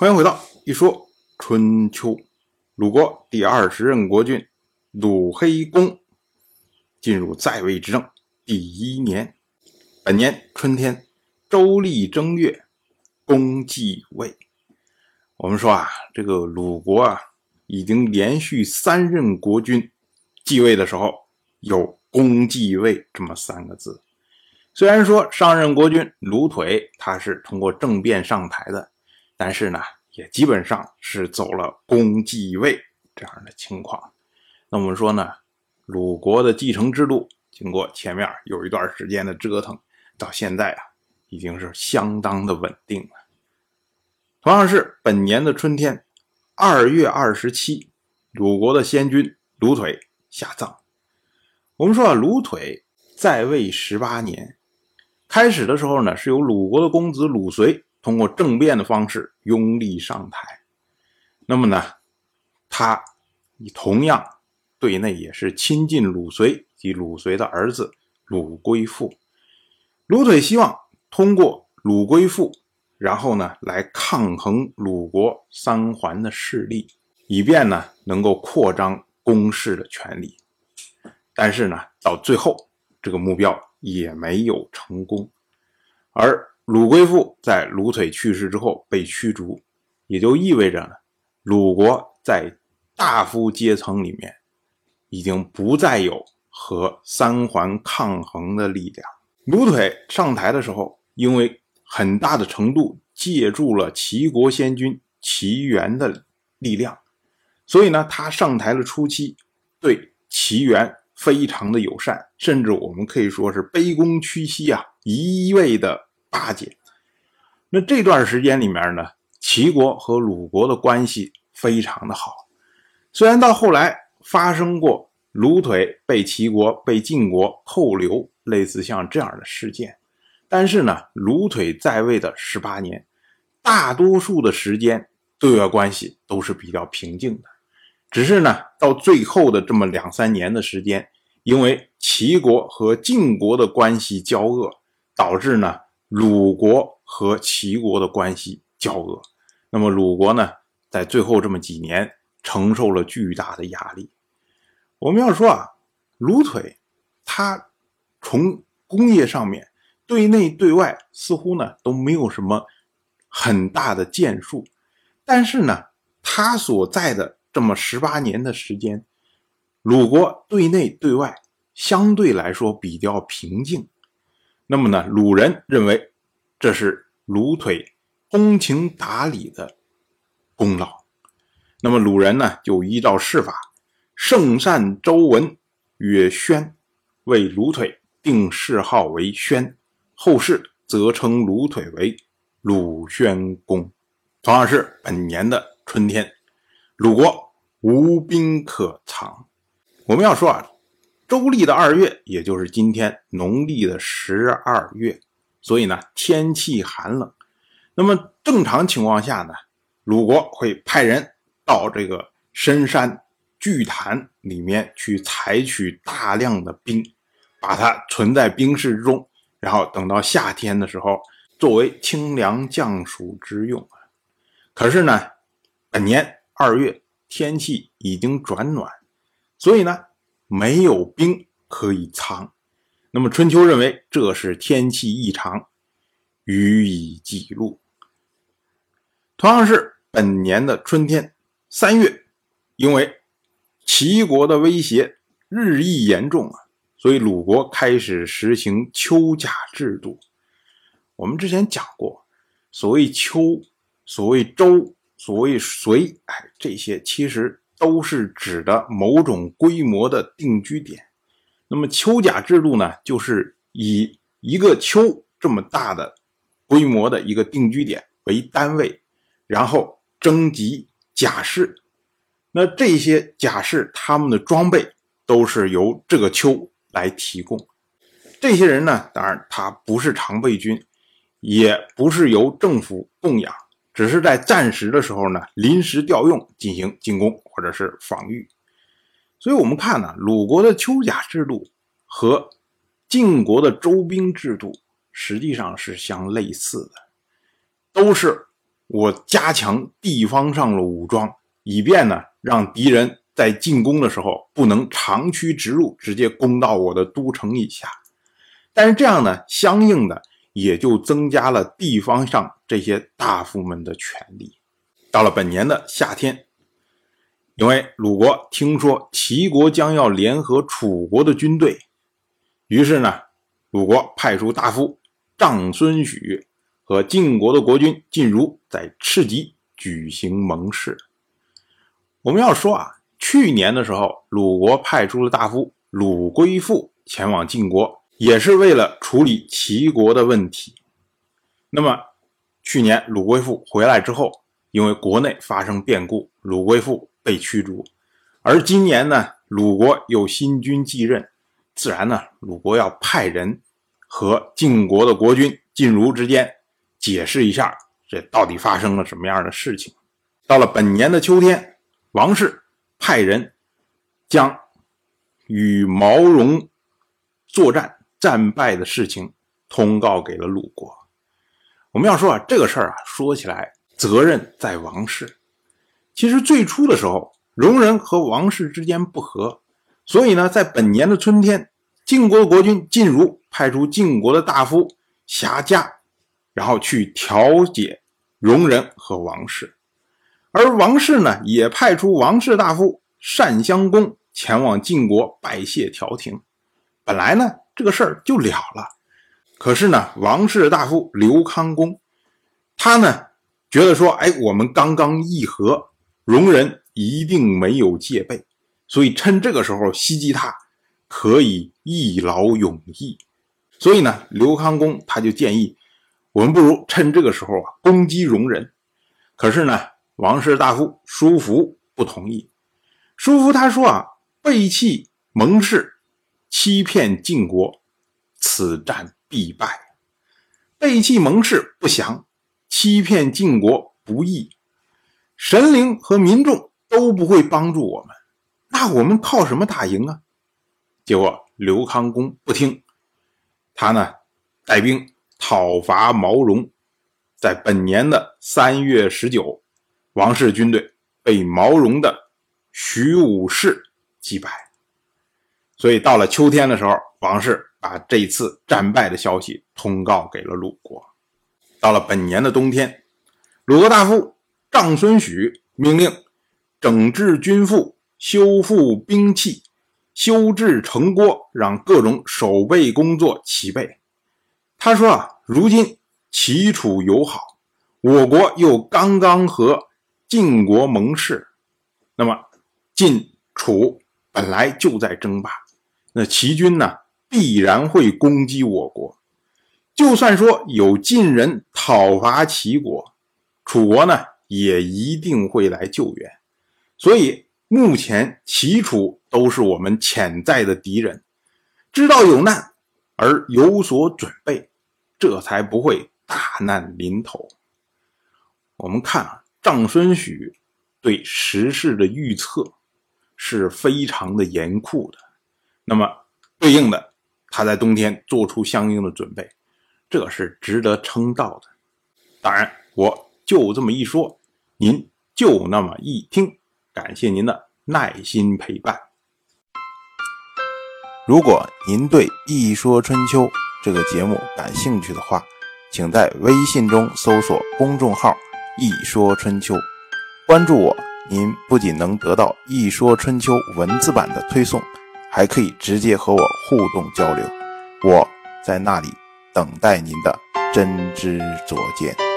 欢迎回到一说春秋。鲁国第二十任国君鲁黑公进入在位执政第一年，本年春天，周历正月，公继位。我们说啊，这个鲁国啊，已经连续三任国君继位的时候有“公继位”这么三个字。虽然说上任国君鲁腿他是通过政变上台的。但是呢，也基本上是走了公继位这样的情况。那我们说呢，鲁国的继承制度经过前面有一段时间的折腾，到现在啊，已经是相当的稳定了。同样是本年的春天，二月二十七，鲁国的先君鲁腿下葬。我们说啊，鲁腿在位十八年，开始的时候呢，是由鲁国的公子鲁随。通过政变的方式拥立上台，那么呢，他同样对内也是亲近鲁随及鲁随的儿子鲁归父。鲁腿希望通过鲁归父，然后呢来抗衡鲁国三桓的势力，以便呢能够扩张公室的权力。但是呢，到最后这个目标也没有成功，而。鲁归父在鲁腿去世之后被驱逐，也就意味着呢，鲁国在大夫阶层里面已经不再有和三桓抗衡的力量。鲁腿上台的时候，因为很大的程度借助了齐国先君齐元的力量，所以呢，他上台的初期对齐元非常的友善，甚至我们可以说是卑躬屈膝啊，一味的。巴结，那这段时间里面呢，齐国和鲁国的关系非常的好。虽然到后来发生过鲁腿被齐国、被晋国扣留，类似像这样的事件，但是呢，鲁腿在位的十八年，大多数的时间对外关系都是比较平静的。只是呢，到最后的这么两三年的时间，因为齐国和晋国的关系交恶，导致呢。鲁国和齐国的关系交恶，那么鲁国呢，在最后这么几年承受了巨大的压力。我们要说啊，鲁腿他从工业上面对内对外似乎呢都没有什么很大的建树，但是呢，他所在的这么十八年的时间，鲁国对内对外相对来说比较平静。那么呢，鲁人认为这是鲁腿通情达理的功劳。那么鲁人呢，就依照世法，圣善周文曰宣，为鲁腿定谥号为宣，后世则称鲁腿为鲁宣公。同样是本年的春天，鲁国无兵可藏。我们要说啊。周历的二月，也就是今天农历的十二月，所以呢天气寒冷。那么正常情况下呢，鲁国会派人到这个深山巨潭里面去采取大量的冰，把它存在冰室之中，然后等到夏天的时候作为清凉降暑之用。可是呢，本年二月天气已经转暖，所以呢。没有冰可以藏，那么春秋认为这是天气异常，予以记录。同样是本年的春天三月，因为齐国的威胁日益严重啊，所以鲁国开始实行秋假制度。我们之前讲过，所谓秋，所谓周，所谓随，哎，这些其实。都是指的某种规模的定居点。那么丘甲制度呢，就是以一个丘这么大的规模的一个定居点为单位，然后征集甲士。那这些甲士他们的装备都是由这个丘来提供。这些人呢，当然他不是常备军，也不是由政府供养。只是在战时的时候呢，临时调用进行进攻或者是防御。所以，我们看呢，鲁国的丘甲制度和晋国的周兵制度实际上是相类似的，都是我加强地方上的武装，以便呢让敌人在进攻的时候不能长驱直入，直接攻到我的都城以下。但是这样呢，相应的也就增加了地方上这些大夫们的权力。到了本年的夏天，因为鲁国听说齐国将要联合楚国的军队，于是呢，鲁国派出大夫长孙许和晋国的国君晋如在赤棘举行盟誓。我们要说啊，去年的时候，鲁国派出了大夫鲁归父前往晋国，也是为了处理齐国的问题。那么，去年鲁归父回来之后，因为国内发生变故，鲁归父被驱逐，而今年呢，鲁国有新君继任，自然呢，鲁国要派人和晋国的国君晋如之间解释一下，这到底发生了什么样的事情。到了本年的秋天，王室派人将与毛戎作战战败的事情通告给了鲁国。我们要说啊，这个事儿啊，说起来。责任在王室。其实最初的时候，戎人和王室之间不和，所以呢，在本年的春天，晋国国君晋如派出晋国的大夫侠家，然后去调解戎人和王室，而王室呢，也派出王室大夫单襄公前往晋国拜谢调停。本来呢，这个事儿就了了，可是呢，王室大夫刘康公，他呢。觉得说，哎，我们刚刚议和，戎人一定没有戒备，所以趁这个时候袭击他，可以一劳永逸。所以呢，刘康公他就建议，我们不如趁这个时候啊攻击戎人。可是呢，王室大夫叔服不同意。叔服他说啊，背弃盟誓，欺骗晋国，此战必败。背弃盟誓不降。欺骗晋国不义，神灵和民众都不会帮助我们，那我们靠什么打赢啊？结果刘康公不听，他呢带兵讨伐毛荣，在本年的三月十九，王室军队被毛荣的徐武士击败。所以到了秋天的时候，王室把这次战败的消息通告给了鲁国。到了本年的冬天，鲁国大夫长孙许命令整治军赋、修复兵器、修治城郭，让各种守备工作齐备。他说：“啊，如今齐楚友好，我国又刚刚和晋国盟誓，那么晋楚本来就在争霸，那齐军呢必然会攻击我国。”就算说有晋人讨伐齐国，楚国呢也一定会来救援。所以目前齐楚都是我们潜在的敌人，知道有难而有所准备，这才不会大难临头。我们看啊，长孙许对时事的预测是非常的严酷的，那么对应的，他在冬天做出相应的准备。这是值得称道的，当然我就这么一说，您就那么一听，感谢您的耐心陪伴。如果您对《一说春秋》这个节目感兴趣的话，请在微信中搜索公众号“一说春秋”，关注我，您不仅能得到《一说春秋》文字版的推送，还可以直接和我互动交流，我在那里。等待您的真知灼见。